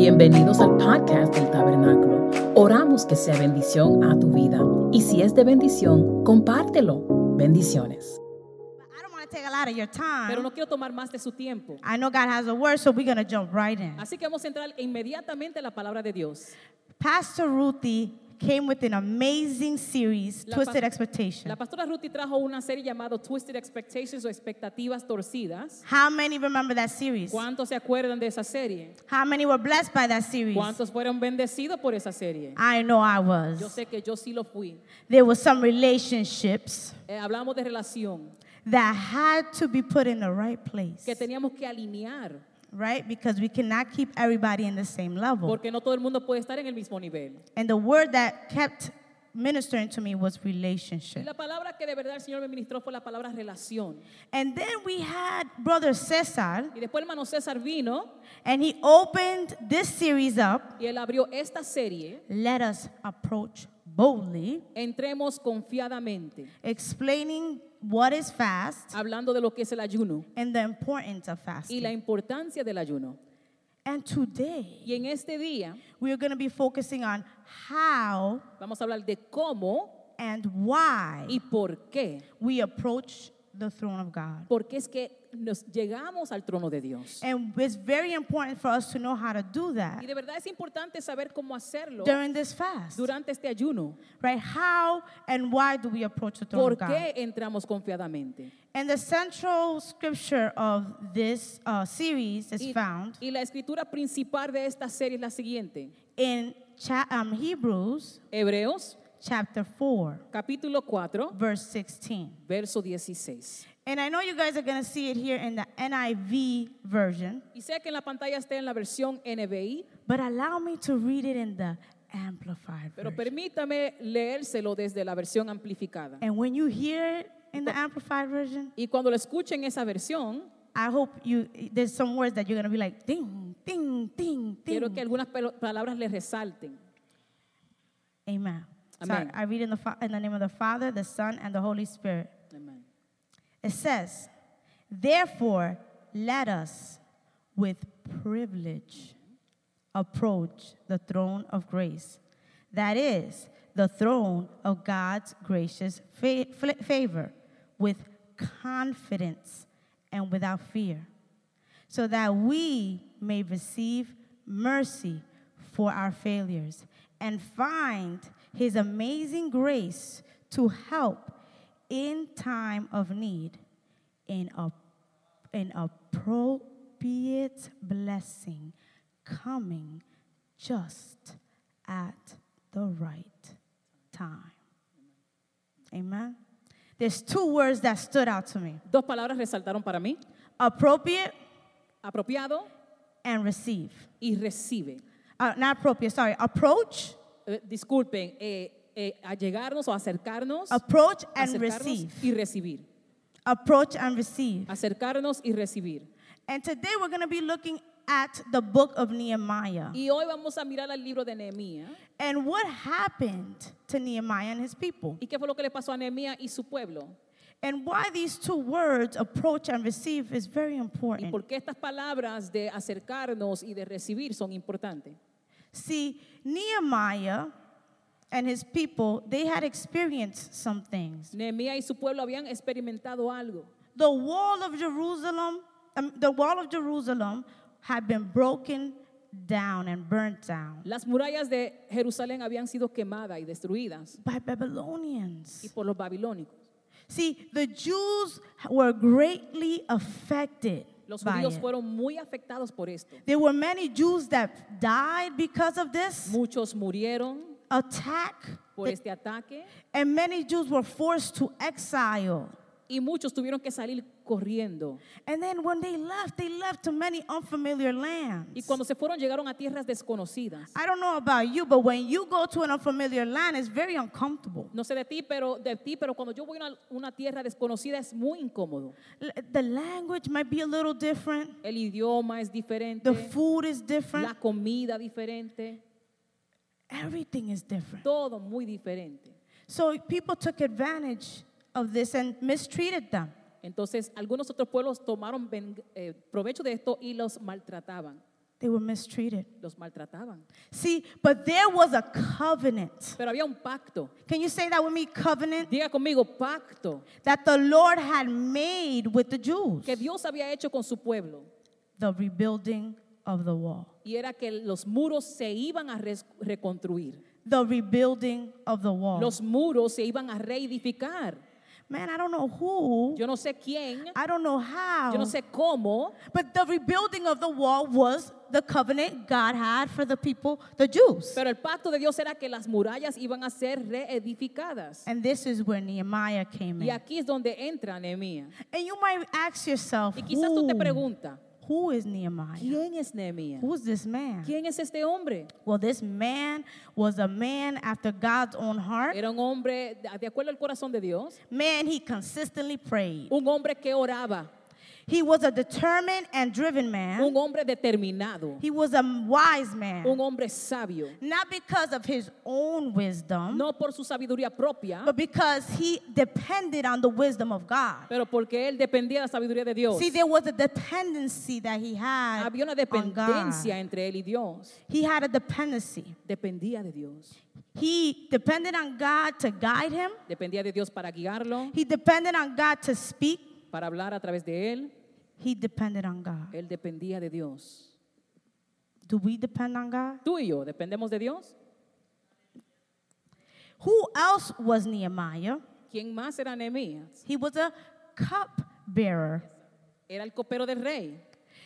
Bienvenidos al podcast del Tabernáculo. Oramos que sea bendición a tu vida y si es de bendición, compártelo. Bendiciones. I don't want to take a lot of your time. Pero no quiero tomar más de su tiempo. I know God has a word, so we're going to jump right in. Así que vamos a entrar inmediatamente a la palabra de Dios. Pastor Ruthie came with an amazing series, La Twisted pas- Expectation. La pastora Ruthie trajo una serie llamada Twisted Expectations o Expectativas Torcidas. How many remember that series? ¿Cuántos se acuerdan de esa serie? How many were blessed by that series? ¿Cuántos fueron bendecidos por esa serie? I know I Yo was. sé que yo sí lo fui. There were some relationships Eh, hablamos de relación that had to be put in the right place, que teníamos que alinear right? Because we cannot keep everybody in the same level. porque no todo el mundo puede estar en el mismo nivel. And the word that kept ministering to me was Y relationship. la palabra que de verdad el Señor me ministró fue la palabra relación. And then we had Brother Cesar, Y después el hermano César vino and he opened this series up. y él abrió esta serie. Let us approach boldly, Entremos confiadamente, explaining what is fast hablando de lo que es el ayuno and the importance of y la fasting. importancia del ayuno. And today, Y en este día we are going to be focusing on how vamos a hablar de cómo and why y por qué. we approach the throne of God. Porque es que nos llegamos al trono de Dios. And it's very important for us to know how to do that Y de verdad es importante saber cómo hacerlo during this fast. durante este ayuno. Right? How and why do we approach the throne ¿Por of God? qué entramos confiadamente? And the central scripture of this uh, series is Y, found y la escritura principal de esta serie es la siguiente. in cha- um, Hebrews Hebreos chapter 4, capítulo 4, verse 16. verso 16. And I know you guys are going to see it here in the NIV version, Y sé que en la pantalla está en la versión NBI, but allow me to read it in the Amplified pero version. permítame leérselo desde la versión amplificada. And when you hear it in the Amplified version, Y cuando lo escuchen esa versión, I hope you there's some words that you're going to be like ding, ding, ding, quiero que algunas palabras les resalten. Amen. Amen. I read in the, in the name of the Father, the Son, and the Holy Spirit. It says, Therefore, let us with privilege approach the throne of grace. That is, the throne of God's gracious fa- favor with confidence and without fear, so that we may receive mercy for our failures and find his amazing grace to help in time of need in a an appropriate blessing coming just at the right time. Amen. There's two words that stood out to me Dos palabras resaltaron para mí. appropriate Apropiado and receive. y recibe. Uh, not appropriate, sorry. Approach, Eh, disculpen, eh, eh, allegarnos o acercarnos, approach and acercarnos receive. y recibir. Approach and receive. Acercarnos y recibir. And today we're going to be looking at the book of Nehemiah. Y hoy vamos a mirar al libro de Nehemías. And what happened to Nehemiah and his people? ¿Y qué fue lo que le pasó a Nehemías y su pueblo? And why these two words, approach and receive, is very ¿Y important. por qué estas palabras de acercarnos y de recibir son importantes? See, Nehemiah and his people, they had experienced some things. Nehemías y su pueblo habían experimentado algo. The wall of Jerusalem, um, the wall of Jerusalem had been broken down and burnt down Las murallas de Jerusalén habían sido quemadas y destruidas by y Babylonians. por los babilónicos. See, the Jews were greatly affected Los judíos fueron muy afectados por esto. There were many Jews that died because of this Muchos murieron attack, por este ataque and many Jews were forced to exile. y muchos tuvieron que salir corriendo. And then when they left, they left to many unfamiliar lands. Y cuando se fueron llegaron a tierras desconocidas. I don't know about you, but when you go to an unfamiliar land, it's very uncomfortable. No sé de ti, pero de ti, pero cuando yo voy a una, una tierra desconocida es muy incómodo. L- The language might be a little different. El idioma es diferente, The food is different. la comida diferente, Everything is different. todo muy diferente. So people took advantage of this and mistreated them. Entonces, algunos otros pueblos tomaron eh, provecho de esto y los maltrataban. They were mistreated. los maltrataban. See, but there was a covenant. Pero había un pacto. Can you say that with me? Covenant Diga conmigo, pacto that the Lord had made with the Jews. que Dios había hecho con su pueblo. The rebuilding of the wall. Y era que los muros se iban a reconstruir. The rebuilding of the wall. Los muros se iban a reedificar. Man, I don't know who. Yo no sé quién, I don't know how. yo no sé cómo, But the rebuilding of the wall was the covenant God had for the people, the Jews. pero el pacto de Dios era que las murallas iban a ser reedificadas. And this is where Nehemiah came Y in. aquí es donde entra Nehemías. And you might ask yourself, Y quizás tú te preguntas, who is Nehemiah? ¿quién es Nehemías? Who's this man? ¿Quién es este hombre? Well, this man was a man after God's own heart. Era un hombre de acuerdo al corazón de Dios, Man, he consistently prayed. un hombre que oraba, He was a determined and driven man. un hombre determinado, He was a wise man. un hombre sabio, Not because of his own wisdom, no por su sabiduría propia, but because he depended on the wisdom of God. pero porque él dependía de la sabiduría de Dios. See, there was a dependency that he had Había una on dependencia God. entre él y Dios. He had a dependency. Dependía de Dios. He depended on God to guide him. Dependía de Dios para guiarlo, He depended on God to speak. para hablar a través de él. He depended on God. Él dependía de Dios. Do we depend on God? Tú y yo, ¿dependemos de Dios? Who else was Nehemiah? ¿Quién más era Nehemías? He was a cup bearer. Era el copero del rey.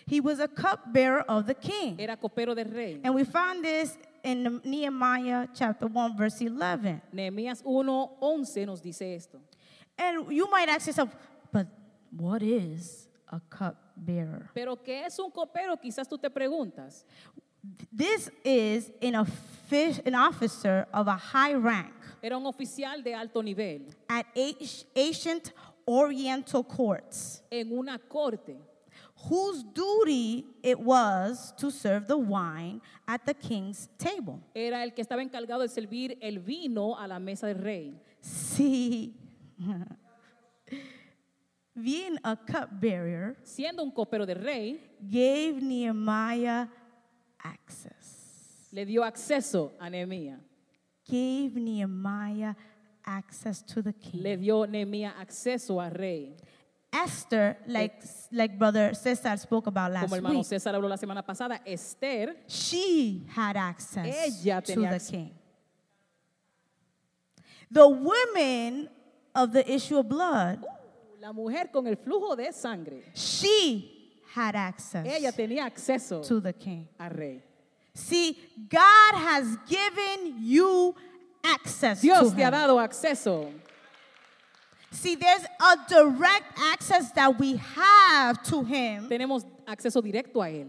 He was a cup bearer of the king. Era copero del rey. And we find this in Nehemiah chapter 1, verse 11. Nehemías 1:11 nos dice esto. And you might ask yourself, but what is a cup bearer? Pero ¿qué es un copero? Quizás tú te preguntas. This is an, offic- an officer of a high rank Era un oficial de alto nivel at ancient- ancient Oriental courts, en una corte whose duty it was to serve the wine at the king's table. era el que estaba encargado de servir el vino a la mesa del rey. See, being a cup bearer Siendo un copero del rey, gave Nehemiah access. le dio acceso a Nehemías. Gave Nehemiah access to the king. Le dio Nehemías acceso al rey. Esther, like, like Brother Cesar spoke about last Como hermano week, César habló la semana pasada, Esther she had access Ella to tenía the acceso. king. The women of the issue of blood, La mujer con el flujo de sangre, she had access ella tenía acceso to the king. al rey. See, God has given you access Dios to te ha him. dado acceso. See, there's a direct access that we have to him Tenemos acceso directo a él.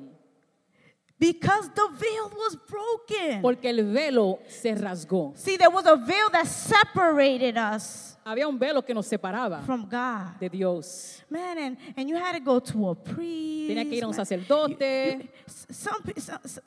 Because the veil was broken. Porque el velo se rasgó. See, there was a veil that separated us Había un velo que nos separaba from God. de Dios. Man, and, and you had to go to a priest. Tenía que ir a un sacerdote. You- you- some, some, s-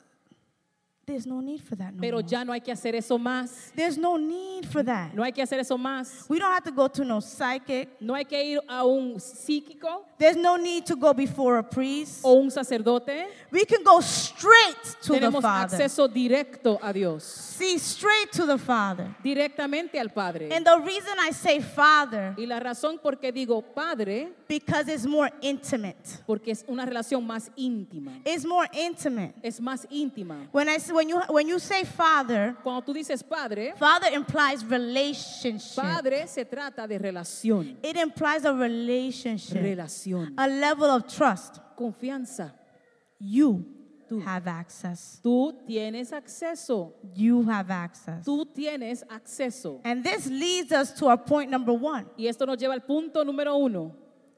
there's no need for that no Pero more. ya no hay que hacer eso más. There's no need for that. No hay que hacer eso más. We don't have to go to no psychic. No hay que ir a un psíquico There's no need to go before a priest. o un sacerdote. We can go straight to the Tenemos Father. acceso directo a Dios. See, straight to the Father. Directamente al Padre. And the reason I say Father, Y la razón por qué digo Padre, because it's more intimate. porque es una relación más íntima. It's more intimate. Es más íntima. When I s- when you when you say Father, Cuando tú dices Padre, Father implies relationship. Padre se trata de relación. It implies a relationship, Relación. a level of trust. Confianza. You Tú. have access. Tú tienes acceso. You have access. Tú tienes acceso. And this leads us to our point number one, Y esto nos lleva al punto número uno.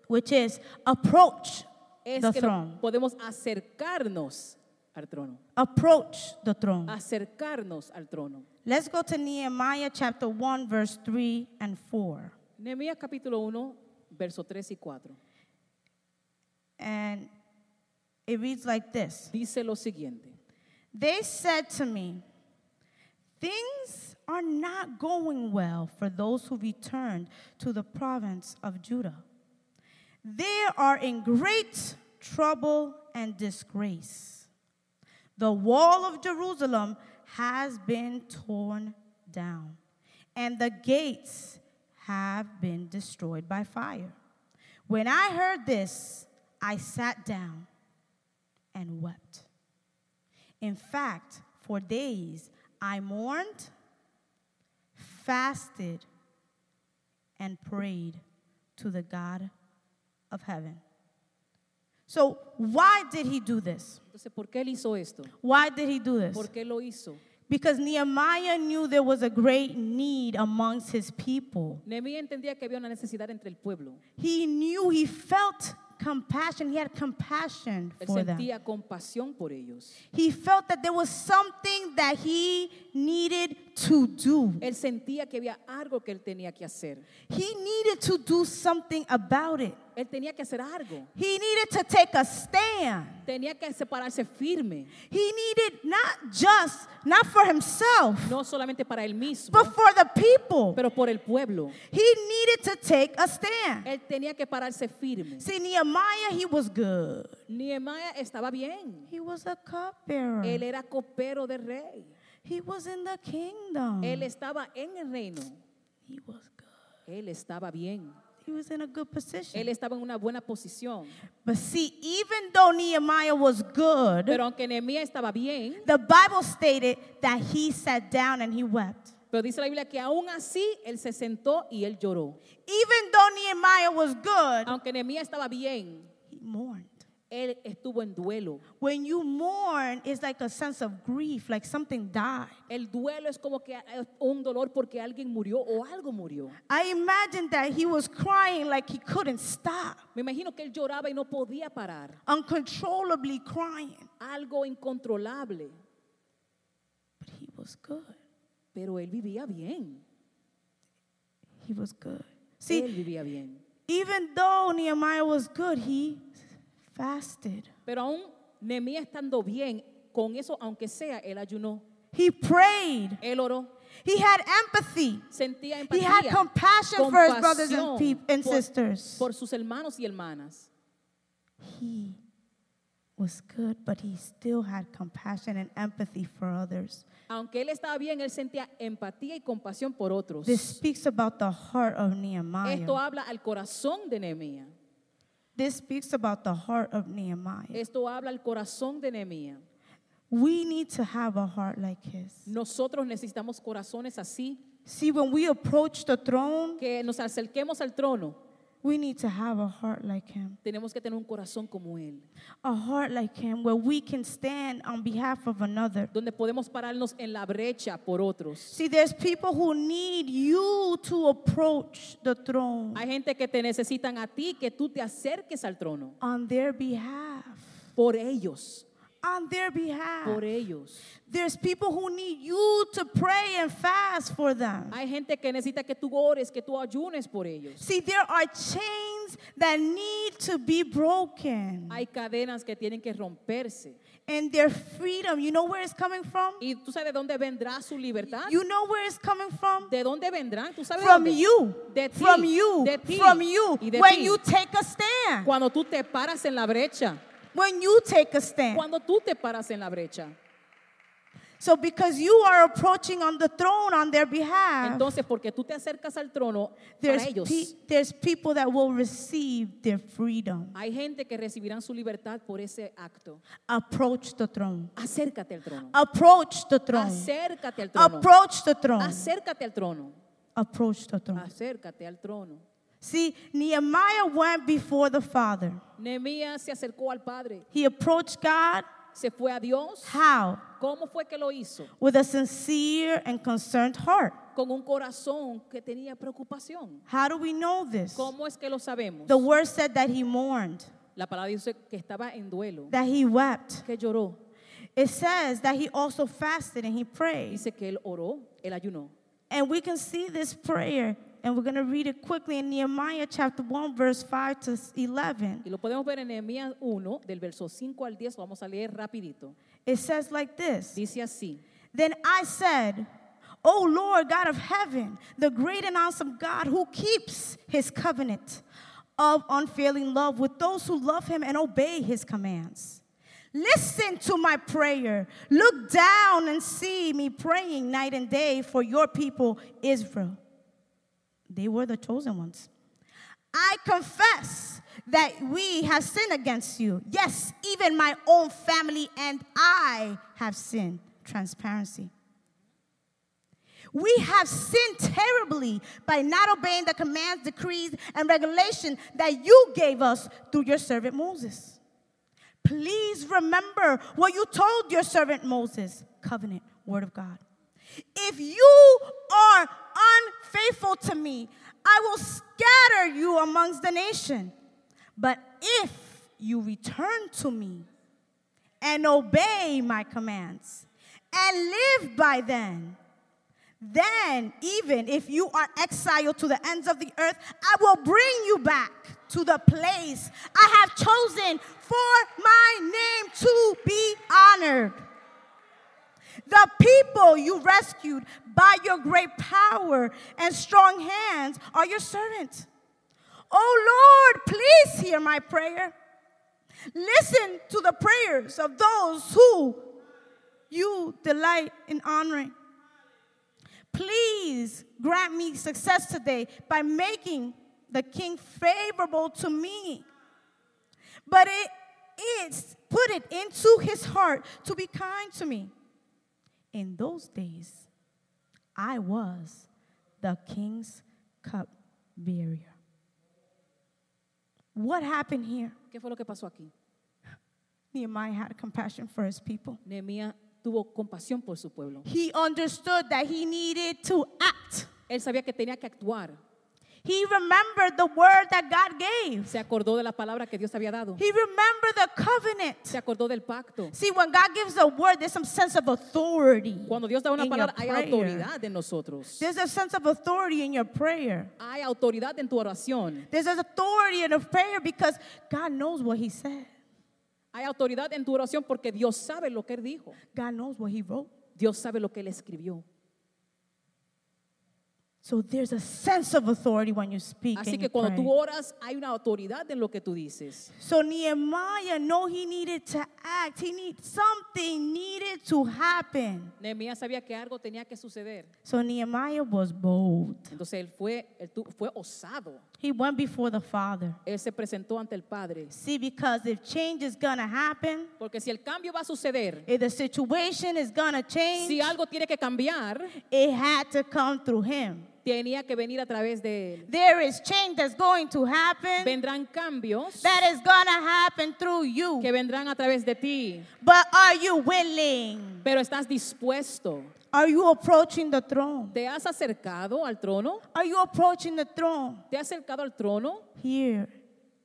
which is approach Es the que throne. podemos acercarnos al trono. Approach the throne. Acercarnos al trono. Let's go to Nehemiah chapter 1, verse 3 and 4. Nehemías capítulo 1, verso 3 y 4. And it reads like this Dice lo siguiente. They said to me, Things are not going well for those who returned to the province of Judah. They are in great trouble and disgrace. The wall of Jerusalem has been torn down, and the gates have been destroyed by fire. When I heard this, I sat down and wept. In fact, for days I mourned, fasted, and prayed to the God of heaven. So, why did he do this? Entonces, ¿por qué él hizo esto? Why did he do this? ¿Por qué lo hizo? Because Nehemiah knew there was a great need amongst his people. Entendía que había una necesidad entre el pueblo. He knew, he felt compassion. He had compassion Él for them. sentía compasión por ellos. He felt that there was something that he needed to do. Él sentía que había algo que él tenía que hacer. He needed to do something about it. Él tenía que hacer algo. He needed to take a stand. Tenía que separarse firme. He needed not just, not for himself, No solamente para él mismo, but for the people. pero por el pueblo. He needed to take a stand. Él tenía que pararse firme. See, Nehemiah, he was good. Nehemías estaba bien. He was a cupbearer. Él era copero del rey. He was in the kingdom. Él estaba en el reino. He was good. Él estaba bien. He was in a good position. Él estaba en una buena posición. But see, even though Nehemiah was good, Pero aunque Nehemías estaba bien, the Bible stated that he sat down and he wept. pero dice la Biblia que aún así él se sentó y él lloró. Even though Nehemiah was good, Aunque Nehemías estaba bien, he mourned. Él estuvo en duelo. When you mourn, it's like a sense of grief, like something died. El duelo es como que es un dolor porque alguien murió o algo murió. I imagine that he was crying like he couldn't stop, Me imagino que él lloraba y no podía parar. uncontrollably crying. Algo incontrolable. But he was good. Pero él vivía bien. He was good. él See, vivía bien. even though Nehemiah was good, he fasted. Pero aún Nehemías estando bien, con eso, aunque sea, él ayunó. He prayed. Él oró. He had empathy. Sentía He empatía. had compassion for his brothers and, compasión and por- sisters. por sus hermanos y hermanas. He was good, but he still had compassion and empathy for others. Aunque él estaba bien, él sentía empatía y compasión por otros. This speaks about the heart of Nehemiah. Esto habla al corazón de Nehemías. This speaks about the heart of Nehemiah. Esto habla al corazón de Nehemías. We need to have a heart like his. Nosotros necesitamos corazones así, See, when we approach the throne, que nos acerquemos al trono. We need to have a heart like him. Tenemos que tener un corazón como él, A heart like him where we can stand on behalf of another. donde podemos pararnos en la brecha por otros. See, there's people who need you to approach the throne Hay gente que te necesitan a ti, que tú te acerques al trono. on their behalf. Por ellos, On their behalf. por ellos. There's people who need you to pray and fast for them. Hay gente que necesita que tú ores, que tú ayunes por ellos. See, there are chains that need to be broken. Hay cadenas que tienen que romperse. And their freedom, you know where it's coming from? ¿Y tú sabes de dónde vendrá su libertad? You know where it's coming from? ¿De dónde vendrán? ¿Tú sabes From dónde? you. De ti. From you. De ti. From you. Y de When ti. you take a stand. Cuando tú te paras en la brecha. When you take a stand. Cuando tú te paras en la brecha. So because you are approaching on the throne on their behalf, Entonces, porque tú te acercas al trono, there's, para ellos, pe- there's people that will receive their freedom. hay gente que recibirán su libertad por ese acto. Approach the throne. Acércate al trono. Approach the throne. Acércate al trono. Approach the throne. Acércate al trono. Approach the throne. Acércate al trono. See, Nehemiah went before the Father. Nehemías se acercó al Padre. He approached God. Se fue a Dios. How? ¿Cómo fue que lo hizo? With a sincere and concerned heart. Con un corazón que tenía preocupación. How do we know this? ¿Cómo es que lo sabemos? The word said that he mourned, La palabra dice que estaba en duelo, that he wept. que lloró. It says that he also fasted and he prayed. Dice que él oró, él ayunó. And we can see this prayer, and we're going to read it quickly in Nehemiah chapter 1, verse 5 to 11. Y lo podemos ver en Nehemías 1, del verso 5 al 10, lo vamos a leer rapidito. It says like this Dice así, Then I said, O Lord God of heaven, the great and awesome God who keeps his covenant of unfailing love with those who love him and obey his commands. Listen to my prayer. Look down and see me praying night and day for your people, Israel. They were the chosen ones. I confess that we have sinned against you. Yes, even my own family and I have sinned. Transparency. We have sinned terribly by not obeying the commands, decrees, and regulations that you gave us through your servant Moses. Please remember what you told your servant Moses. Covenant, word of God. If you are unfaithful to me, I will scatter you amongst the nation. But if you return to me and obey my commands and live by them, then, even if you are exiled to the ends of the earth, I will bring you back to the place I have chosen for my name to be honored. The people you rescued by your great power and strong hands are your servants. Oh Lord, please hear my prayer. Listen to the prayers of those who you delight in honoring. Please grant me success today by making the king favorable to me. But it is put it into his heart to be kind to me. In those days, I was the king's cupbearer. What happened here? ¿Qué fue lo que pasó aquí? Nehemiah had compassion for his people. Nehemías tuvo compasión por su pueblo. He understood that he needed to act. Él sabía que tenía que actuar. He remembered the word that God gave. Se acordó de la palabra que Dios había dado. He remembered the covenant. Se acordó del pacto. See, when God gives a word, there's some sense of authority. Cuando Dios da una in your palabra, hay prayer. autoridad en nosotros. There's a sense of authority in your prayer. Hay autoridad en tu oración. There's an authority in a prayer because God knows what He said. Hay autoridad en tu oración porque Dios sabe lo que Él dijo. God knows what He wrote. Dios sabe lo que Él escribió. So there's a sense of authority when you speak. Así and que you cuando pray. tú oras, hay una autoridad en lo que tú dices. So Nehemiah know he needed to act. He need something needed to happen. Nehemías sabía que algo tenía que suceder. So Nehemiah was bold. Entonces él fue, él tu- fue osado. He went before the Father. Él se presentó ante el Padre. See, because if change is gonna happen, Porque si el cambio va a suceder, if the situation is gonna change, si algo tiene que cambiar, it had to come through him. Tenía que venir a través de Él. There is change that's going to happen Vendrán cambios that is gonna happen through you. que vendrán a través de ti. But are you willing? Pero estás dispuesto. Are you approaching the throne? ¿Te has acercado al trono? Are you approaching the throne? ¿Te has acercado al trono? Here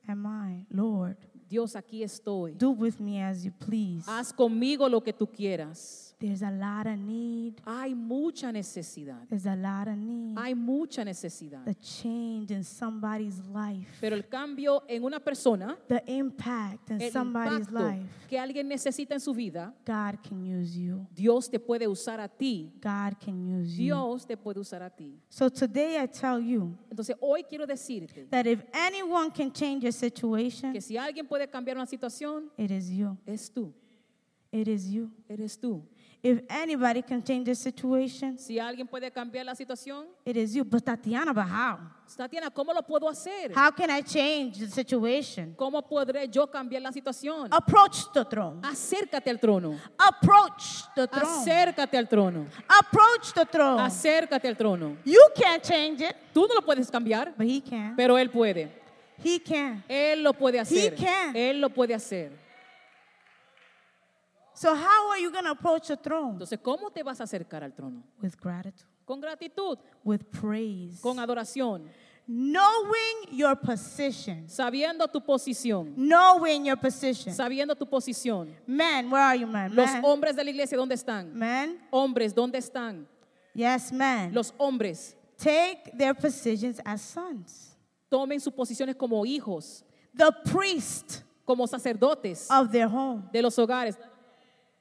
am I, Lord. Dios, aquí estoy. Do with me as you please. Haz conmigo lo que tú quieras. There's a lot of need. Hay mucha necesidad. There's a lot of need. Hay mucha necesidad. The change in somebody's life. Pero el cambio en una persona, The impact in el somebody's impacto life. que alguien necesita en su vida, God can use you. Dios te puede usar a ti. God can use you. Dios te puede usar a ti. So today I tell you Entonces hoy quiero decirte that if anyone can change your situation, que si alguien puede cambiar una situación, it is you. es tú. It is you. Eres tú. If anybody can change the situation, Si alguien puede cambiar la situación, it is you. But Tatiana, but how? Tatiana, ¿cómo lo puedo hacer? How can I change the situation? ¿Cómo podré yo cambiar la situación? Approach the throne. Acércate al trono. Approach the throne. Acércate al trono. Approach the throne. Acércate al trono. You can't change it, Tú no lo puedes cambiar, but he can. pero Él puede. He can. Él lo puede hacer. can. Él lo puede hacer. So how are you going to approach the throne? Entonces, ¿cómo te vas a acercar al trono? With gratitude, Con gratitud, with praise, con adoración, knowing your position. sabiendo tu posición. Knowing your position. Sabiendo tu posición. Men, where are you, men? Los Men, hombres de la iglesia, ¿dónde están? men? Hombres, ¿dónde están? Yes, men. Los hombres Take their positions as sons. tomen sus posiciones como hijos, The priest como sacerdotes of their home. de los hogares,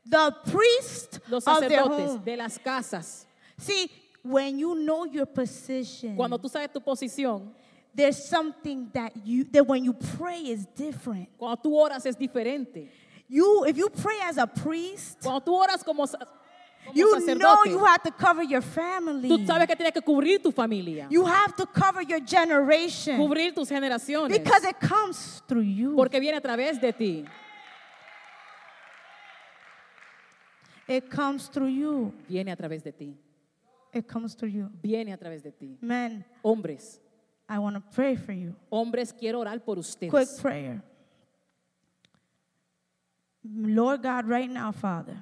The priest los of their sacerdotes de las casas. See, when you know your position, Cuando tú sabes tu posición, there's something that you that when you pray is different. cuando tú oras es diferente. You, if you pray as a priest, Cuando tú oras como you know you have to cover your family. tú sabes que tienes que cubrir tu familia, You have to cover your generation cubrir tus generaciones, because it comes through you. porque viene a través de ti, It comes through you. viene a través de ti, It comes through you. viene a través de ti. Men, Hombres, I want to pray for you. hombres, quiero orar por Quick ustedes. prayer. Lord God, right now, Father,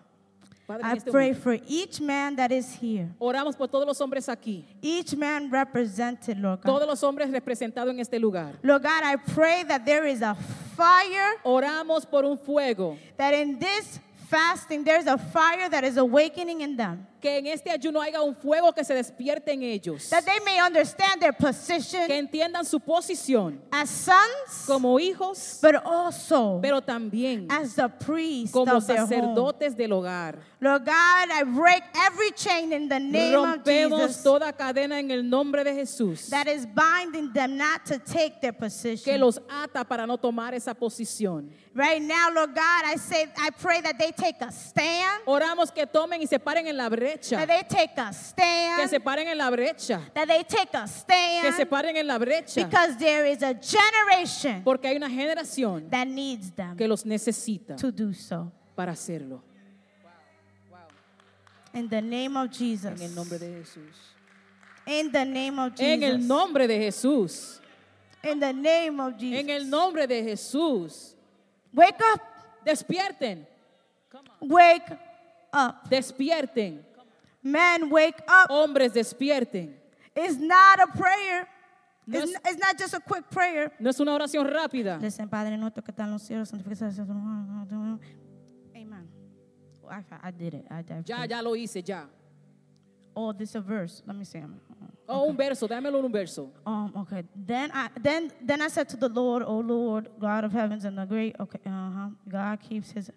Padre, I este pray momento, for each man that is here, oramos por todos los hombres aquí, each man represented, Lord God. todos los hombres representados en este lugar. Lord God, I pray that there is a fire, Oramos por un fuego, that in this fasting, there's a fire that is awakening in them, que en este ayuno haya un fuego que se despierte en ellos, that they may understand their que position entiendan su posición as sons, como hijos, but also pero también as the priest como of their home. sacerdotes del hogar. Lord God, I break every chain in the name of Rompemos Jesus toda cadena en el nombre de Jesús that is binding them not to take their que position. los ata para no tomar esa posición. Right now, Lord God, I say, I pray that they take a stand, Oramos que tomen y se paren en la brecha, that they take a que stand, se paren en la brecha, that they take a que se stand, paren en la brecha, because there is a generation porque hay una generación that needs them que los necesita to do so. para hacerlo. In the name of Jesus. En el nombre de Jesús. In the name of En el Jesus. nombre de Jesús. In the name of En el Jesus. nombre de Jesús. Wake up. Despierten, Wake up. despierten. Men, wake up. Hombres, despierten. It's not a prayer. No It's, es- n- it's not just a quick prayer. No es una oración rápida. Listen, Padre nuestro que está en los cielos, santificado sea tu nombre. Amen. Oh, I, I did it. I, I Ya, ya lo hice, ya. Oh, this is a verse. Let me see. Oh, un verso, dámelo en un verso. Um, okay. Then I then then I said to the Lord, Oh Lord, God of heavens and the great." Okay. Uh huh. God keeps His.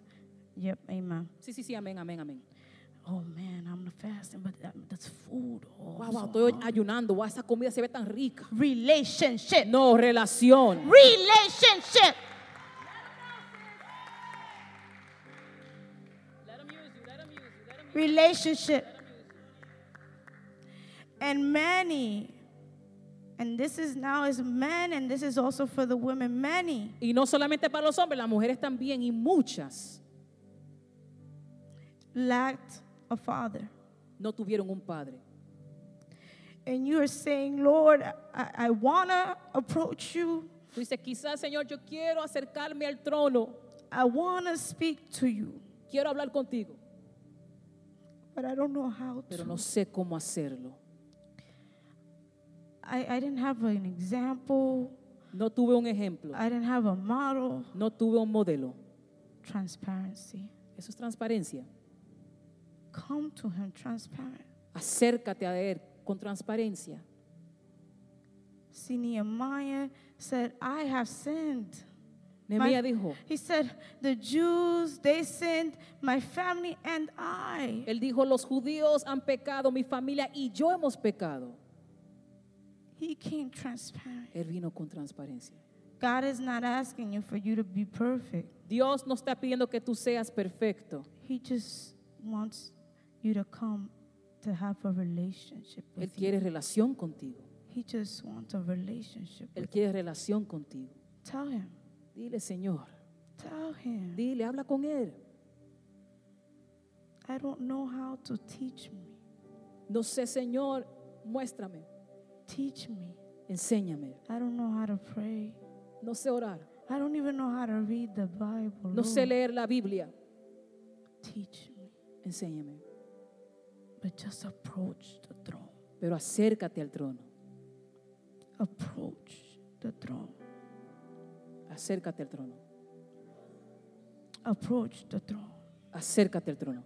Yep. Amen. Sí, sí, sí, amén, amén, amén. Oh man, I'm fasting, but that, that's food. Oh, Wow, I'm wow, so estoy ayunando. Wow, esa comida se ve tan rica. Relationship. No, relación. Relationship. relationship. And many, and this is now is men, and this is also for the women, many Y no solamente para los hombres, las mujeres también, y muchas lacked a father. no tuvieron un padre. And you are saying, Lord, I, I want to approach you. Tú dices, quizás, Señor, yo quiero acercarme al trono, I want to speak to you, quiero hablar contigo, but I don't know how pero to. no sé cómo hacerlo. I, I didn't have an example. No tuve un ejemplo, I didn't have a model. no tuve un modelo. Transparency. Eso es transparencia. Come to him transparent. Acércate a Él con transparencia. See, Nehemiah said, I have sinned. Nehemías My- dijo, He said, The Jews, they sinned, my family and I. Él dijo, los judíos han pecado, mi familia y yo hemos pecado. He came transparent. Él vino con transparencia. God is not asking you for you to be perfect. Dios no está pidiendo que tú seas perfecto. He just wants you to come to have a relationship Él with you. quiere relación contigo. He just wants a relationship Él with you. quiere relación contigo. Tell him. Dile, Señor. Tell him. Dile, habla con Él. I don't know how to teach me. No sé, Señor, muéstrame, Teach me. enséñame. I don't know how to pray. No sé orar. I don't even know how to read the Bible. No sé Lord, leer la Biblia. Teach me. Enséñame. But just approach the throne. Pero acércate al trono. Approach the throne. Acércate al trono. Approach the throne. Acércate al trono.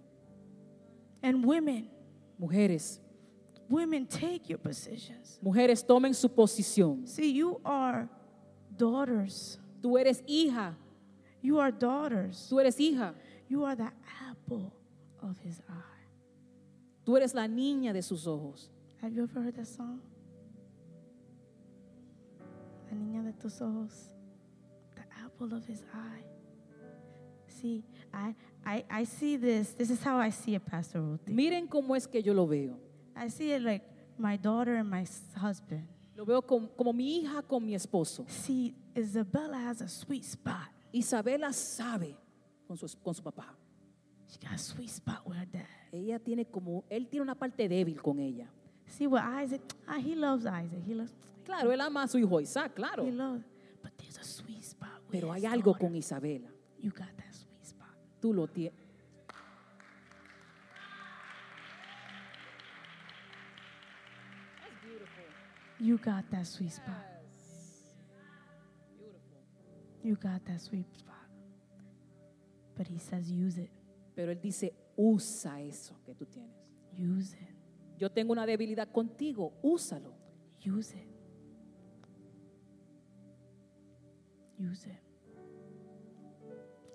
And women, Mujeres, women take your positions. mujeres, tomen su posición. See, you are daughters. Tú eres hija. You are daughters. Tú eres hija. You are the apple of his eye. Tú eres la niña de sus ojos. Have you ever heard that song? La niña de tus ojos. The apple of his eye. See, I, I, I see this. This is how I see it, Pastor Ruthie. Miren cómo es que yo lo veo. I see it like my daughter and my husband. Lo veo com- como mi hija con mi esposo. See, Isabella has a sweet spot. Isabela sabe con su, con su papá. She got a sweet spot with her dad. Ella tiene como, él tiene una parte débil con ella. See, what Isaac, ah, he loves Isaac. He loves, Claro, él ama a su hijo Isaac, claro. he loves. But there's a sweet spot with Pero hay algo daughter. con Isabela. You got that sweet spot. Tú lo tienes. You got that sweet spot. You got that sweet spot. But he says, use it. Pero él dice, usa eso que tú tienes. Use it. Yo tengo una debilidad contigo, úsalo. Use it. Use it.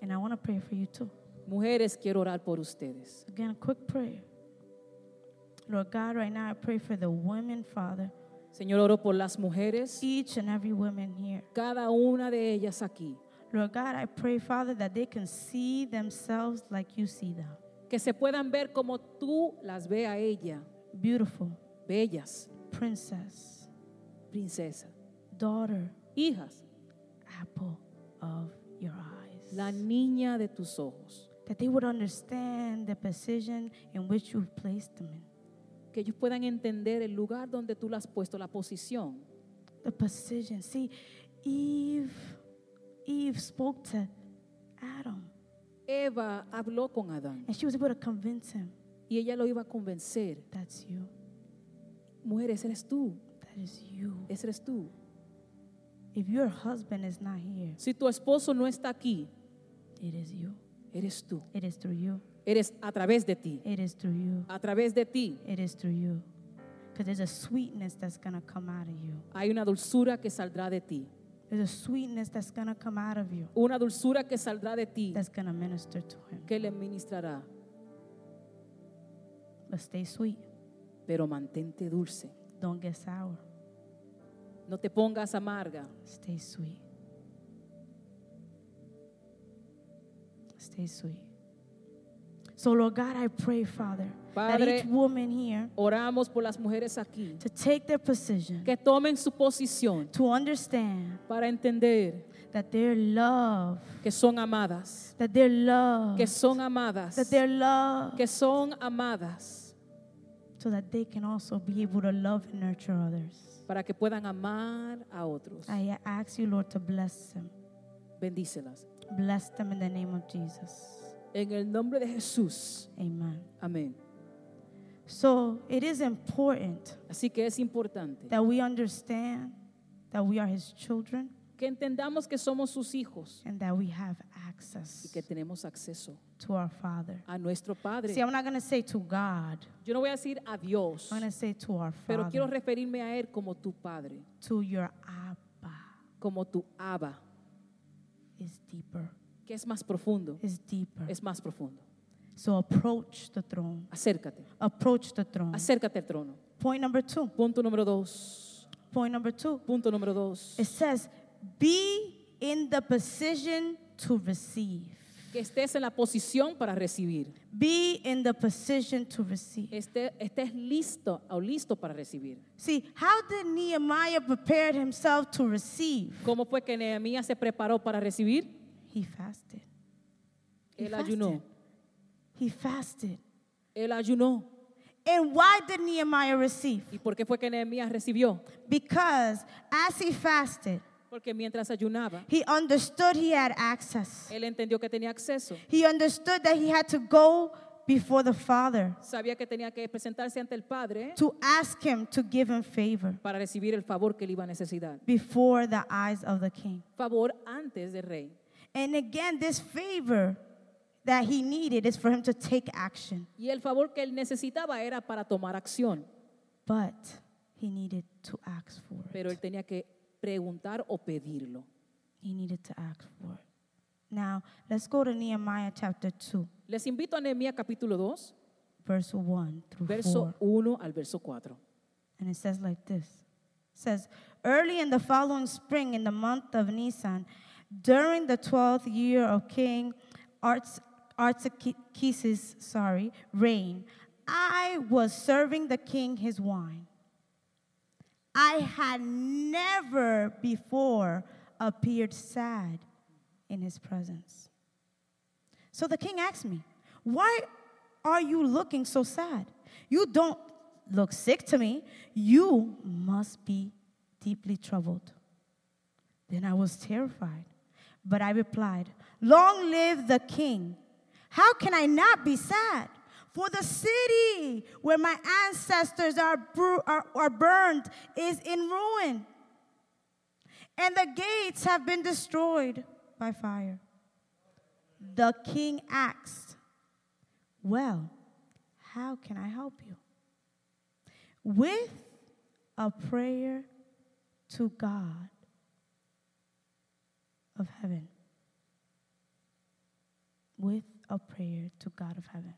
And I want to pray for you too. Mujeres, quiero orar por ustedes. Again, a quick prayer. Lord God, right now I pray for the women, Father, Señor, oro por las mujeres, each and every woman here. cada una de ellas aquí. Lord God, I pray, Father, that they can see themselves like you see them. Que se puedan ver como tú las ve a ella. Beautiful, Bellas, princess, princesa, daughter, hijas, apple of your eyes. la niña de tus ojos. That they would understand the position in which you've placed them in. Que ellos puedan entender el lugar donde tú las has puesto, la posición. The position. See, Eve, Eve spoke to Adam, Eva habló con Adán and she was able to convince him, y ella lo iba a convencer. that's you. Mujeres, eres tú, That is you. ese eres tú. If your husband is not here, Si tu esposo no está aquí, it is you. eres tú. It is through you. Eres a través de ti. It is through you. A través de ti It is through you. Because there's a sweetness that's going to come out of you. hay una dulzura que saldrá de ti. There's a sweetness that's to come out of you Una dulzura que saldrá de ti that's to minister to him. que le ministrará. But stay sweet. Pero mantente dulce. Don't get sour. No te pongas amarga. Stay sweet. Stay sweet. So, Lord God, I pray, Father, that Padre- each woman here Oramos por las mujeres aquí. to take their position, Que tomen su posición to understand para entender that they're loved, que son amadas. that they're loved, Que son amadas. that they're loved, Que son amadas. so that they can also be able to love and nurture others. Para que puedan amar a otros. I ask you, Lord, to bless them. Bendícelas. Bless them in the name of Jesus. En el nombre de Jesús. Amen. Amén. So it is important Así que es importante that we understand that we are His children que entendamos que somos sus hijos and that we have y access que tenemos acceso to our Father. a nuestro Padre. See, I'm not going to say to God, Yo no voy a decir a Dios, I'm going to say to our pero quiero Father, referirme a Él como tu Padre, to your Abba como tu Abba, is deeper, que es más profundo, is deeper. es más profundo. So approach the throne. Acércate, Approach the throne. acércate al trono. Point number two. Punto número dos. Point number two. Punto número dos. It says, be in the position to receive. Que estés en la posición para recibir. Be in the position to receive. Esté, estés listo o listo para recibir. See, how did Nehemiah prepare himself to receive? ¿Cómo fue que Nehemías se preparó para recibir? He fasted. He Él ayunó. He fasted. Él ayunó. And why did Nehemiah receive? ¿Y por qué fue que Nehemías recibió? Because as he fasted, Porque mientras ayunaba, he understood he had access. él entendió que tenía acceso. He understood that he had to go before the Father Sabía que tenía que presentarse ante el Padre to ask him to give him favor para recibir el favor que él iba a necesitar. before the eyes of the king. Favor antes del rey. And again, this favor that he needed is for him to take action. Y el favor que él necesitaba era para tomar acción. But he needed to ask for it. Pero él tenía que preguntar o pedirlo. He needed to ask for it. Now, let's go to Nehemiah chapter 2, Les invito a Nehemías capítulo 2, verse 1 through verso 4. 1 al verso 4. And it says like this. It says, Early in the following spring, in the month of Nisan, during the twelfth year of King Arts, Artaxerxes, sorry, reign, I was serving the king his wine. I had never before appeared sad in his presence. So the king asked me, Why are you looking so sad? You don't look sick to me. You must be deeply troubled. Then I was terrified. But I replied, Long live the king. How can I not be sad? For the city where my ancestors are, are, are burned is in ruin, and the gates have been destroyed by fire. The king asked, Well, how can I help you? With a prayer to God of heaven. With a prayer to God of heaven.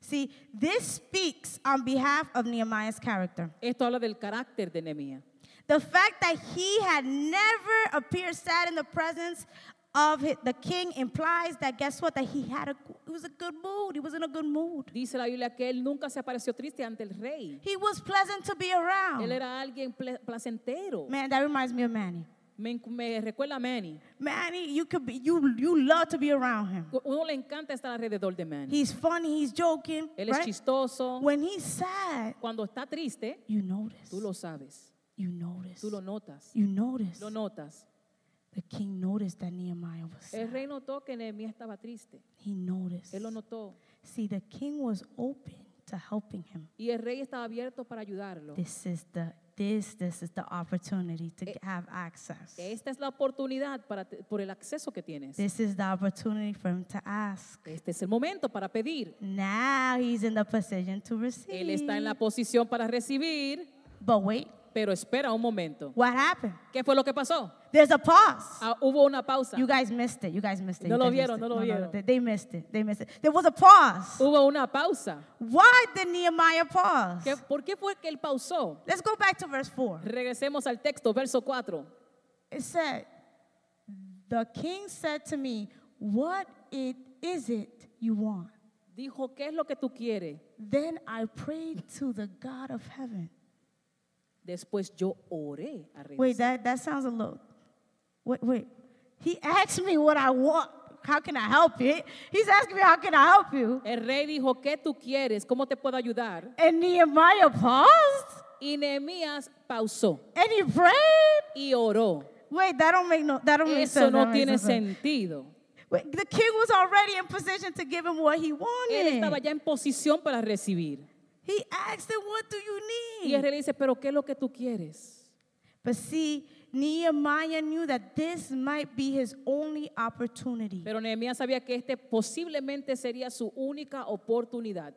See, this speaks on behalf of Nehemiah's character. Esto habla del carácter de Nehemías. The fact that he had never appeared sad in the presence of the king implies that guess what? That he had a it was a good mood. He was in a good mood. Dice la Biblia que él nunca se apareció triste ante el rey. He was pleasant to be Él around. era alguien placentero. Man, that reminds me of Manny. Me, me recuerda a Manny. Manny, you could be you you love to be around him. Uno le encanta estar alrededor de Manny. He's funny, he's joking. Él es right? chistoso. When he's sad, Cuando está triste, you notice. tú lo sabes. You notice. Tú lo notas. You notice. Lo notas. The king noticed that Nehemiah was El sad. rey notó que Nehemías estaba triste. He noticed. Él lo notó. See, the king was open to helping him. Y el rey estaba abierto para ayudarlo. This is the this this is the opportunity to have access. Esta es la oportunidad para, por el acceso que tienes. This is the opportunity for him to ask. Este es el momento para pedir. Now he's in the position to receive. Él está en la posición para recibir, But wait, pero espera un momento. what happened? ¿Qué fue lo que pasó? There's a pause. Ah, hubo una pausa. You guys missed it. You guys missed it. No You lo vieron, no lo vieron. they, they missed it. They missed it. There was a pause. Hubo una pausa. Why did Nehemiah pause? ¿Qué- ¿Por qué fue que él pausó? Let's go back to verse 4. Regresemos al texto, verso 4. It said, The king said to me, What it is it you want? Dijo, ¿qué es lo que tú quieres? Then I prayed to the God of heaven. Después yo oré a. Wait, that, that sounds a little. Wait, wait. He asked me what I want. How can I help you? He's asking me, How can I help you? El rey dijo, ¿qué tú quieres? ¿Cómo te puedo ayudar? And Nehemiah paused Y Nehemías pausó and he prayed. y oró. Wait, that don't make no that don't make Eso sense. no tiene sentido. Wait, the king was already in position to give him what he Él estaba wanted. ya en posición para recibir. He asked him, What do you Y el need? rey le dice, ¿pero qué es lo que tú quieres? But see, Nehemiah knew that this might be his only opportunity Pero Nehemías sabía que este posiblemente sería su única oportunidad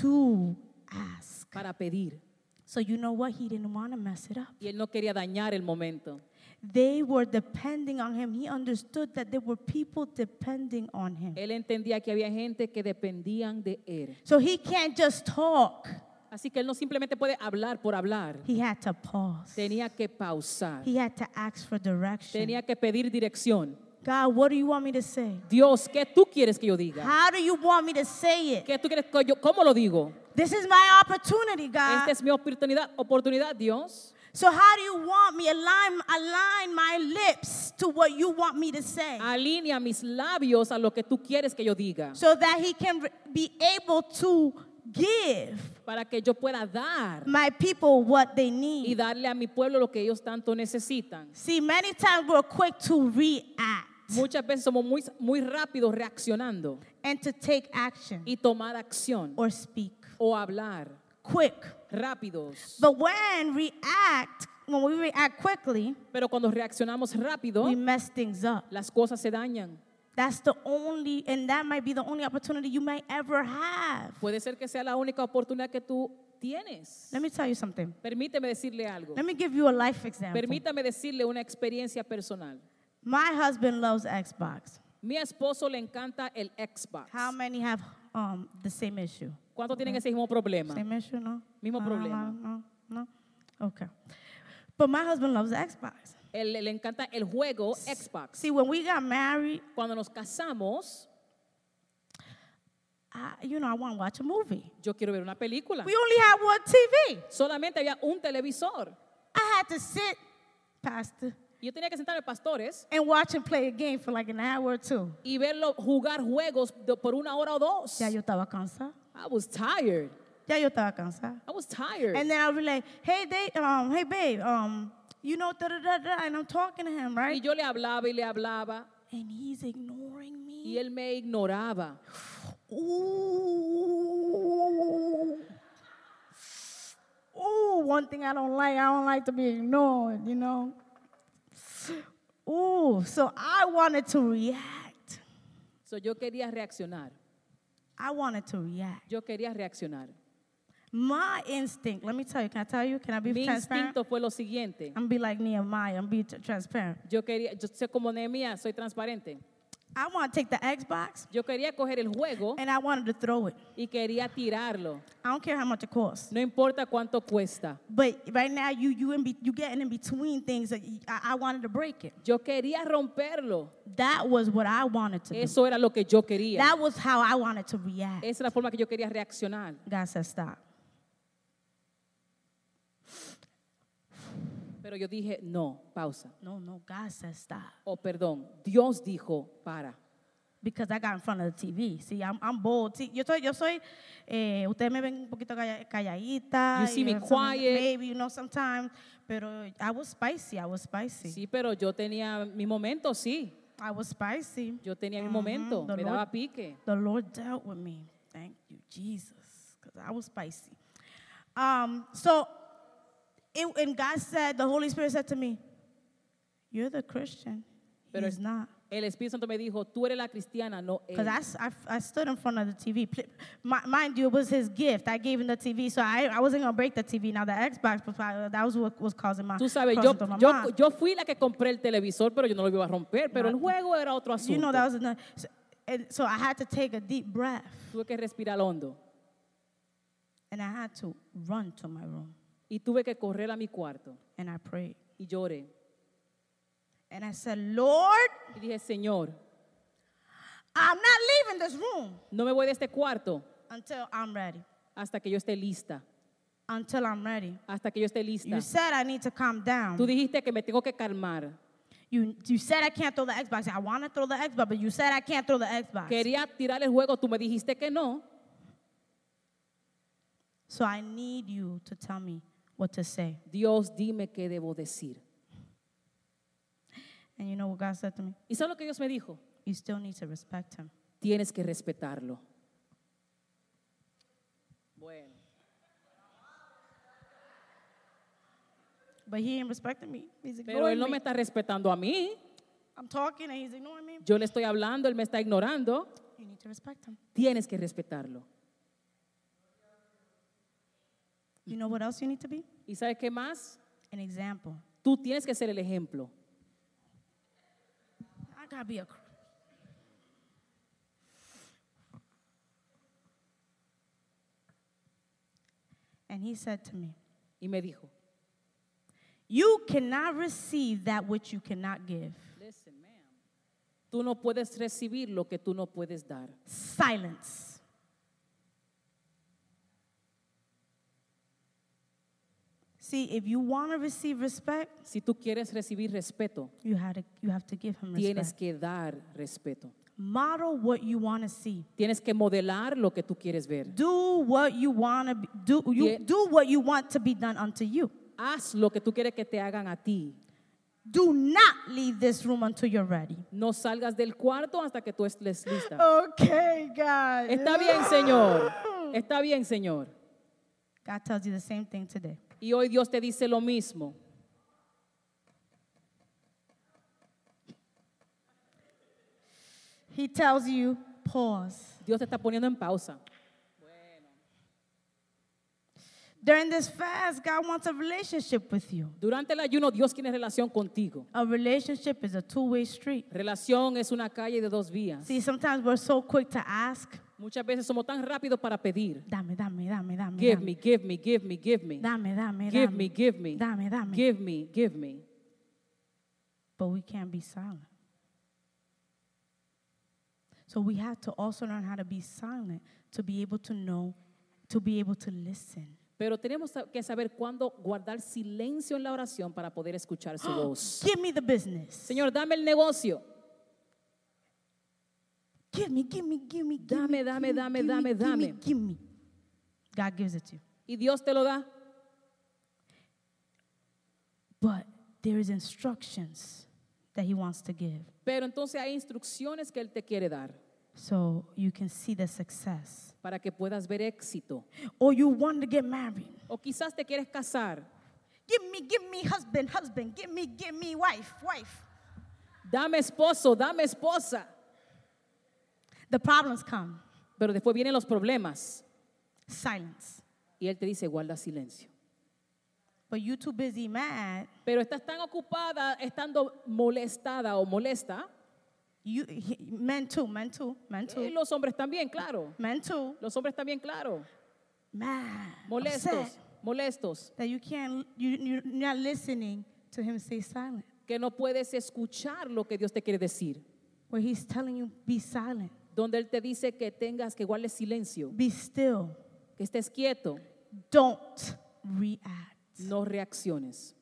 to ask. para pedir. So you know what? He didn't want to mess it up. Y él no quería dañar el momento. They were depending on him. He understood that there were people depending on him. Él entendía que había gente que dependían de él. So he can't just talk. Así que él no simplemente puede hablar por hablar. He had to pause. Tenía que pausar. He had to ask for direction. Tenía que pedir dirección. God, what do you want me to say? Dios, ¿qué tú quieres que yo diga? How do you want me to say it? ¿Qué tú quieres que yo, cómo lo digo? This is my opportunity, Esta God. es mi oportunidad, oportunidad, Dios. So how do you want me align align my lips to what you want me to say? Alinea mis labios a lo que tú quieres que yo diga. So that he can be able to give Para que yo pueda dar my people what they y need. darle a mi pueblo lo que ellos tanto necesitan. See, many times we're quick to react Muchas veces somos muy, muy rápidos reaccionando and to take action y tomar acción or speak. o hablar. Quick. Rápidos. But when react, when we react quickly, Pero cuando reaccionamos rápido, we mess things up. las cosas se dañan. That's the only, and that might be the only opportunity you might ever have. Puede ser que sea la única oportunidad que tú tienes. Let me tell you something. Permíteme decirle algo. Let me give you a life example. Permítame decirle una experiencia personal. My husband loves Xbox. Mi esposo le encanta el Xbox. How many have um, the same issue? ¿Cuántos tienen ese mismo problema? Same issue, no? Mismo No, problema. No, no, no? Okay. But my husband loves Xbox. Él le encanta el juego Xbox. See, when we got married, Cuando nos casamos, I, you know, I want to watch a movie. Yo quiero ver una película. We only had one TV. Solamente había un televisor. I had to sit, Pastor, yo tenía que sentarme pastores and watch him play a game for like an hour or two. y verlo jugar juegos de- por una hora o dos. Ya yo estaba cansada. I was tired. Ya yo estaba cansada. I was tired. And then I'll be like, hey, they, um, hey, babe, um, you know, da da da da, and I'm talking to him, y right? yo le hablaba y le hablaba And he's ignoring me. y él me ignoraba. Ooh. Ooh, one thing I don't like, I don't like to be ignored, you know. Ooh, so I wanted to react. So, yo quería reaccionar. I wanted to react. Yo quería reaccionar. My instinct, let me tell you, can I tell you? Can I be Mi transparent? instinto fue lo siguiente. I'm be like Nehemiah, I'm be transparent. Yo quería, yo sé como Nehemías, soy transparente. I want to take the Xbox Yo quería coger el juego and I wanted to throw it. y quería tirarlo. I don't care how much it costs. No importa cuánto cuesta. But right now, you you in be, you getting in between things that you- I, I wanted to break it. Yo quería romperlo. That was what I wanted to do. Eso era lo que yo quería. That was how I wanted to react. Esa es la forma que yo quería reaccionar. God said, stop. Pero yo dije, no, pausa. No, no, God said, stop. O perdón, Dios dijo, para. Because I got in front of the TV. See, I'm, I'm bold. See, yo soy, yo soy, eh, ustedes me ven un poquito calla- calladita. You see me know, some- quiet. Maybe, you know, sometimes. Pero I was spicy. I was spicy. Sí, pero yo tenía mi momento, sí. I was spicy. Yo tenía mi momento. The Me Lord- daba pique. The Lord dealt with me. Thank you, Jesus, because I was spicy. Um, so, it, and God said, the Holy Spirit said to me, "You're the Christian." Pero He's not. El Espíritu Santo me dijo, tú eres la cristiana, no él. Because I, I I stood in front of the TV. Mi- Mind you, it was his gift. I gave him the TV, so I, I wasn't going to break the TV. Now, the Xbox, was probably- that was what was causing my, Tú sabes, yo, my yo, mind. yo fui la que compré el televisor, pero yo no lo iba a romper. Pero el juego era otro asunto. You know, that was another. So, and so I had to take a deep breath, Tuve que respirar hondo. and I had to run to my room, Y tuve que correr a mi cuarto. and I prayed. Y lloré. And I said, Lord, Y dije, Señor, I'm not leaving this room no me voy de este cuarto until I'm ready. hasta que yo esté lista. Until I'm ready. Hasta que yo esté lista. You said I need to calm Tú down. dijiste que me tengo que calmar. You, you said I can't throw the Xbox. I want to throw the Xbox, but you said I can't throw the Xbox. Quería tirar el juego, tú me dijiste que no. So I need you to tell me what to say. Dios, dime qué debo decir. And you know what God said to me? ¿Y sabes lo que Dios me dijo? You still need to respect him. Tienes que respetarlo. Bueno, But he ain't respecting me. He's pero ignoring Él no me. me está respetando a mí. I'm talking and he's ignoring me. Yo le estoy hablando, Él me está ignorando. You need to respect him. Tienes que respetarlo. You know what else you need to be? ¿Y sabes qué más? An example. Tú tienes que ser el ejemplo. I gotta be a. And he said to me, Y me dijo, You cannot receive that which you cannot give. Listen, ma'am. Tú no puedes recibir lo que tú no puedes dar. Silence. See, if you want to receive respect, Si tú quieres recibir respeto, you have to, you have to give him tienes respect. que dar respeto. Model what you want to see. Tienes que modelar lo que tú quieres ver. Do what you want to do. You do what you want to be done unto you. Haz lo que tú quieres que te hagan a ti. Do not leave this room until you're ready. No salgas del cuarto hasta que tú estés lista. Okay, God. Está bien, Señor. Está bien, Señor. God tells you the same thing today. Y hoy Dios te dice lo mismo. He tells you, pause. Dios te está poniendo en pausa. During this fast, God wants a relationship with you. Durante el ayuno, Dios quiere relación contigo. A relationship is a two-way street. Relación es una calle de dos vías. See, sometimes we're so quick to ask, Muchas veces somos tan rápidos para pedir. dame, dame, dame, dame. Give dame. me, give me, give me, give me. Dame, dame, Give dame. me, give me. Dame, dame. Give me, give me. But we can't be silent. So we have to also learn how to be silent to be able to know, to be able to listen. Pero tenemos que saber cuándo guardar silencio en la oración para poder escuchar su voz. Give me the business. Señor, dame el negocio. Give me, give me, give me, give Dame, me, dame, give me, dame, give me, dame, give me, dame. give me. God gives it to you. Y Dios te lo da. But there is instructions that he wants to give. Pero entonces hay instrucciones que Él te quiere dar So you can see the success. para que puedas ver éxito. Or you want to get married. O quizás te quieres casar. Give me, give me husband, husband. Give me, give me wife, wife. Dame esposo, dame esposa. The problems come. Pero después vienen los problemas. Silence. Y Él te dice, guarda silencio. But you too busy mad. Pero estás tan ocupada, estando molestada o molesta. You he- men too, men too, men Y too, los hombres también, claro. men too. Los hombres también, claro. Mad. Molestos, upset molestos. That you can't you you're not listening to him stay silent. Que no puedes escuchar lo que Dios te quiere decir. Where he's telling you be silent. Donde Él te dice que tengas que guardes silencio, Be still. que estés quieto, Don't react. no reacciones.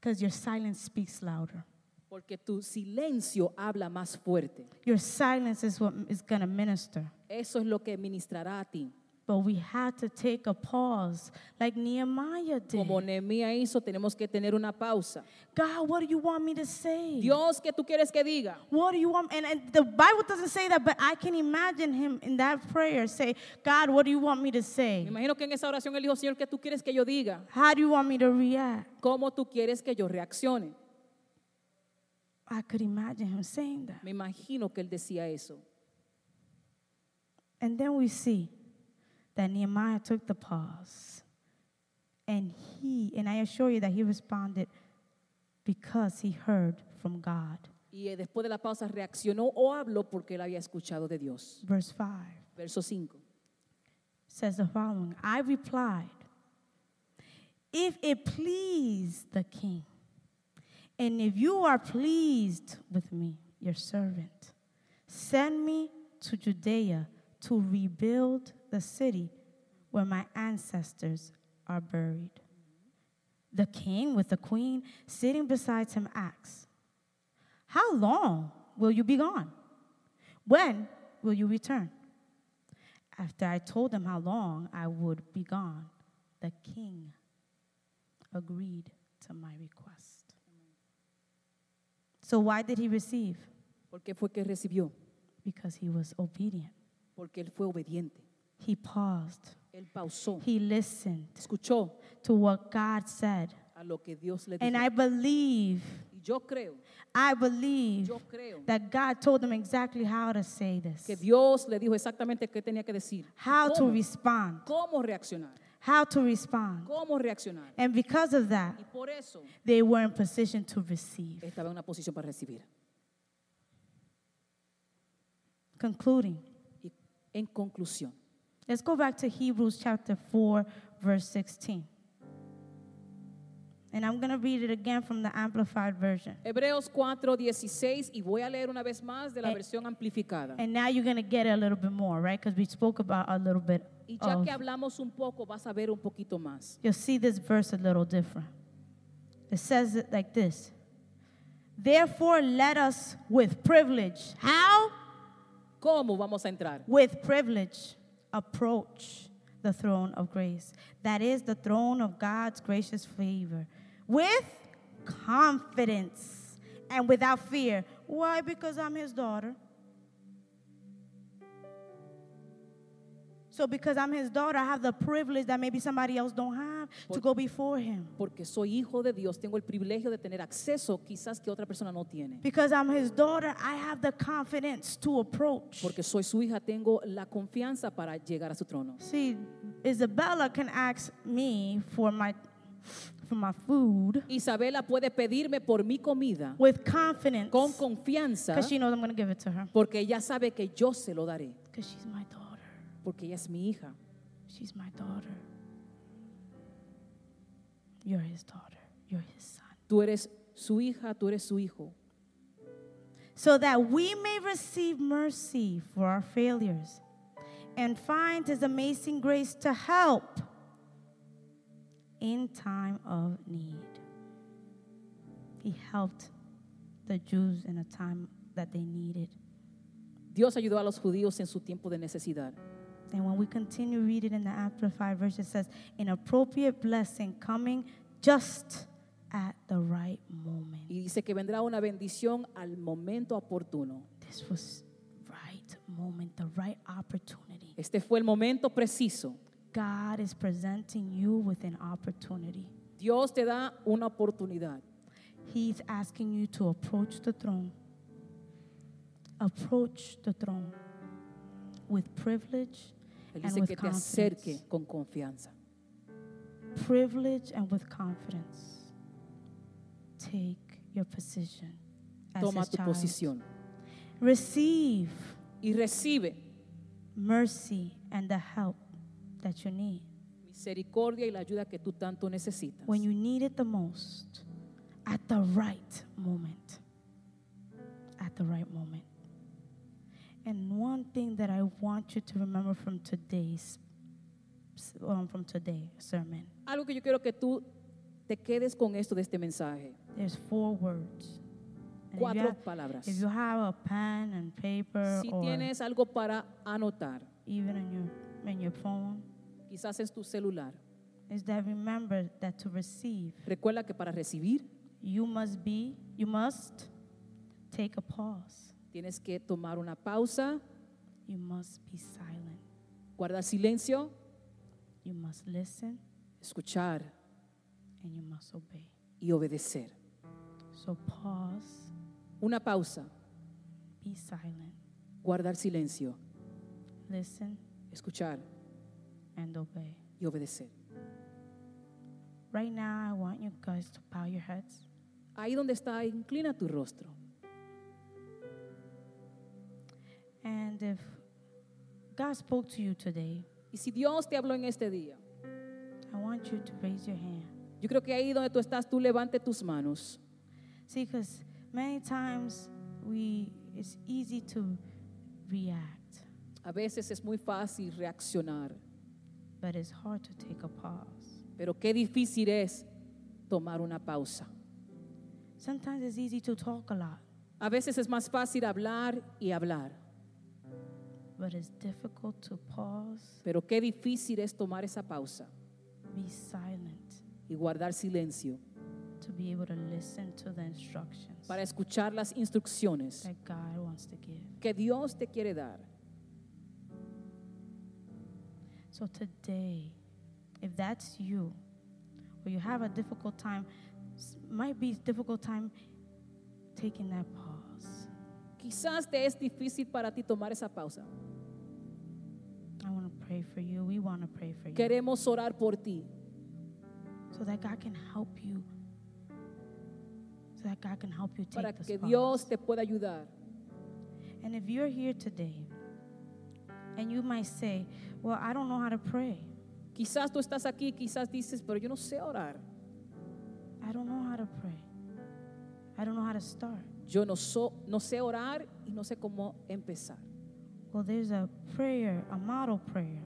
Because your silence speaks louder. Porque tu silencio habla más fuerte. Your silence is what is going to minister. Eso es lo que ministrará a ti. But we had to take a pause like Nehemiah did. Como Nehemías hizo, tenemos que tener una pausa. God, what do you want me to say? Dios, ¿qué tú quieres que diga? What do you want? And, and the Bible doesn't say that, but I can imagine him in that prayer say, God, what do you want me to Me say? imagino que en esa oración él dijo, Señor, ¿qué tú quieres que yo diga? How do you want me to react? ¿Cómo tú quieres que yo reaccione? I could imagine him saying that. Me imagino que él decía eso. And then we see that Nehemiah took the pause. And he, and I assure you that he responded because he heard from God. Y eh, después de la pausa reaccionó o habló porque él había escuchado de Dios. Verse 5 Verso 5. says the following I replied, If it please the king, and if you are pleased with me, your servant, send me to Judea to rebuild the city where my ancestors are buried. The king, with the queen sitting beside him, asks, How long will you be gone? When will you return? After I told him how long I would be gone, the king agreed to my request. So, why did he receive? ¿Por qué fue que recibió? Because he was obedient. Porque él fue obediente. He paused, Él pausó, he listened escuchó to what God said. a lo que Dios le And dijo. I believe, Y yo creo, I believe yo creo that God told him exactly how to say this, que Dios le dijo exactamente qué tenía que decir. how to ¿Cómo? respond, ¿Cómo reaccionar? how to respond. ¿Cómo reaccionar? And because of that, Y por eso they were in position to receive. estaba en una posición para recibir. Concluding, Y en conclusión, let's go back to Hebrews chapter 4, verse 16. And I'm going to read it again from the Amplified Version. Hebreos 4, 16, y voy a leer una vez más de la Eh, versión amplificada. And now you're going to get it a little bit more, right? Because we spoke about a little bit Y ya of. que hablamos un poco, vas a ver un poquito más. You'll see this verse a little different. It says it like this Therefore, let us with privilege. How? ¿Cómo vamos a entrar? with privilege approach the throne of grace. That is the throne of God's gracious favor with confidence and without fear. Why? Because I'm his daughter. So because I'm his daughter, I have the privilege that maybe somebody else don't have to go before him. Porque soy hijo de Dios, tengo el privilegio de tener acceso quizás que otra persona no tiene. Because I'm his daughter, I have the confidence to approach. Porque soy su hija, tengo la confianza para llegar a su trono. See, Isabella can ask me for my for my food Isabela puede pedirme por mi comida with confidence con confianza because she knows I'm going to give it to her porque ella sabe que yo se lo daré. because she's my daughter. Porque ella es mi hija. She's my daughter. You're his daughter. You're his son. Tú eres su hija, tú eres su hijo. So that we may receive mercy for our failures and find his amazing grace to help in time of need. He helped the Jews in a time that they needed. Dios ayudó a los judíos en su tiempo de necesidad. And when we continue reading in the Amplified verse, it says, an appropriate blessing coming just at the right moment. Y dice que vendrá una bendición al momento oportuno. This was right moment, the right opportunity. Este fue el momento preciso. God is presenting you with an opportunity. Dios te da una oportunidad. He's asking you to approach the throne. Approach the throne with privilege Él dice que te acerque con confianza. Privilege and with confidence. Take your position as Toma tu child. posición Receive y recibe mercy and the help that you need misericordia y la ayuda que tú tanto necesitas. when you need it the most at the right moment. At the right moment. And one thing that I want you to remember from today's um, from today's sermon, Algo que yo quiero que tú te quedes con esto de este mensaje. there's four words. And if you Cuatro have- palabras. If you have a pen and paper Si or tienes algo para anotar, even in your in your phone, quizás es tu celular. is that remember that to receive Recuerda que para recibir you must be you must take a pause. Tienes que tomar una pausa, You must be silent. guardar silencio, You must listen escuchar and you must obey. y obedecer. So pause, Una pausa, be silent, guardar silencio, listen escuchar and obey. y obedecer. Right now, I want you guys to bow your heads. Ahí donde está, inclina tu rostro. And if God spoke to you today, Y si Dios te habló en este día, I want you to raise your hand. yo creo que ahí donde tú estás, tú levante tus manos. See, because many times we it's easy to react, A veces es muy fácil reaccionar, but it's hard to take a pause. pero qué difícil es tomar una pausa. Sometimes it's easy to talk a lot, A veces es más fácil hablar y hablar, but it's difficult to pause, pero qué difícil es tomar esa pausa be silent, y guardar silencio to be able to listen to the instructions para escuchar las instrucciones that God wants to give. que Dios te quiere dar. So today, if that's you, or you have a difficult time, s- might be difficult time taking that pause. Quizás te es difícil para ti tomar esa pausa. I want to pray for you. We want to pray for you. Queremos orar por ti so that God can help you. So that God can help you take para que. Dios te pueda ayudar. And if you're here today, and you might say, "Well, I don't know how to pray. Quizás tú estás aquí, quizás dices, pero yo no sé orar. I don't know how to pray. I don't know how to start." Yo no, so- no sé orar y no sé cómo empezar. Well, there's a prayer, a model prayer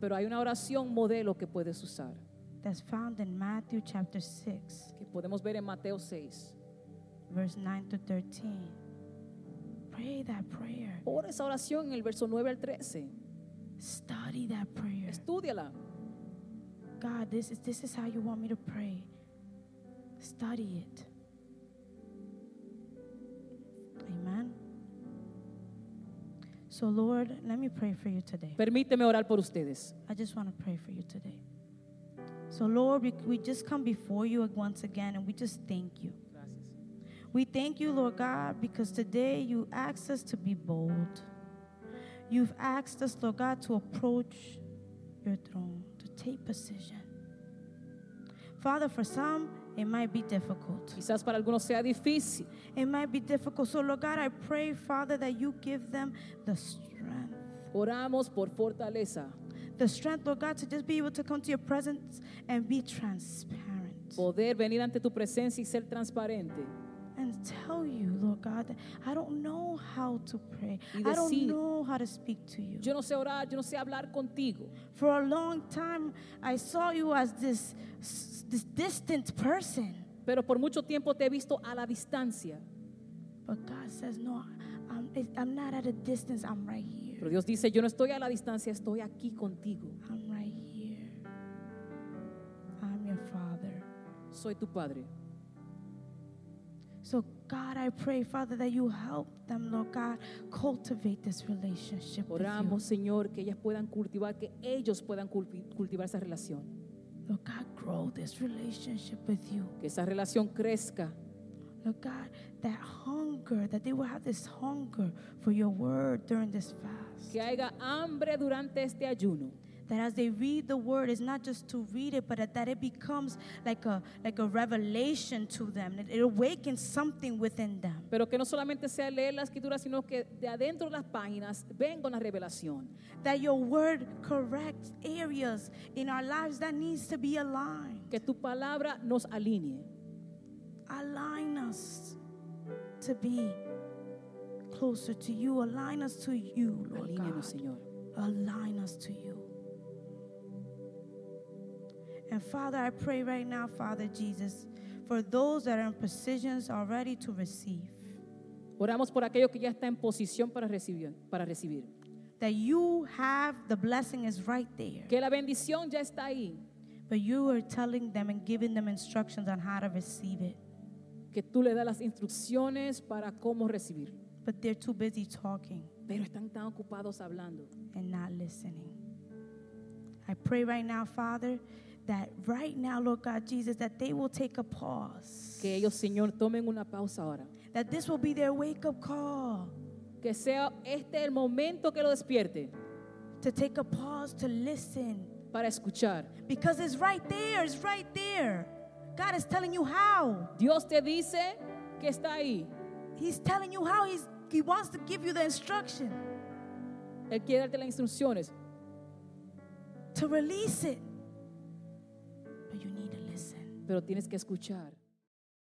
Pero hay una oración modelo que puedes usar, that's found in Matthew chapter 6, que podemos ver en Mateo 6. verse 9 to 13. Pray that prayer. Ora esa oración en el verso 9 al 13. Study that prayer. Estúdiala. God, this is this is how you want me to pray. Study it. So Lord, let me pray for you today. Permíteme orar por ustedes. I just want to pray for you today. So Lord, we, we just come before you once again and we just thank you. We thank you, Lord God, because today you asked us to be bold. You've asked us, Lord God, to approach your throne, to take position. Father, for some, it might be difficult. Quizás para algunos sea difícil. It might be difficult. So, Lord God, I pray, Father, that you give them the strength. Oramos por fortaleza, The strength, Lord God, to just be able to come to your presence and be transparent. poder venir ante tu presencia y ser transparente. And tell you, Lord God, that I don't know how to pray. Y I don't decir, know how to speak to you. Yo no sé orar, yo no sé hablar contigo. For a long time, I saw you as this, this distant person. Pero por mucho tiempo te he visto a la distancia. But God says, No, I'm, I'm not at a distance. I'm right here. Pero Dios dice, yo no estoy a la distancia, estoy aquí contigo. I'm right here. I'm your Father. Soy tu Padre. So, God, I pray, Father, that you help them, Lord God, cultivate this relationship with you. Oramos, Señor, que ellas puedan cultivar, que ellos puedan culti- cultivar esa relación. Lord God, grow this relationship with you. Que esa relación crezca. Lord God, that hunger, that they will have this hunger for your word during this fast. Que haya hambre durante este ayuno. That as they read the word, it's not just to read it, but that it becomes like a like a revelation to them. It awakens something within them. Pero que no solamente sea leer la escritura, sino que de adentro de las páginas venga una revelación. That your word corrects areas in our lives that needs to be aligned. Que tu palabra nos alinee. Align us to be closer to you. Align us to you, Lord God. Señor. Align us to you. And Father, I pray right now, Father Jesus, for those that are in positions already to receive, Oramos por aquello que ya está en posición para recibir, para recibir. that you have the blessing is right there, Que la bendición ya está ahí. but you are telling them and giving them instructions on how to receive it, Que tú le das las instrucciones para cómo recibir. but they're too busy talking Pero están tan ocupados hablando. and not listening. I pray right now, Father, that right now, Lord God Jesus, that they will take a pause. Que ellos, Señor, tomen una pausa ahora. That this will be their wake up call. Que sea este el momento que lo despierte To take a pause to listen. para escuchar. Because it's right there, it's right there. God is telling you how. Dios te dice que está ahí. He's telling you how. He's, he wants to give you the instruction Él quiere darte las instrucciones, to release it. Pero tienes que escuchar.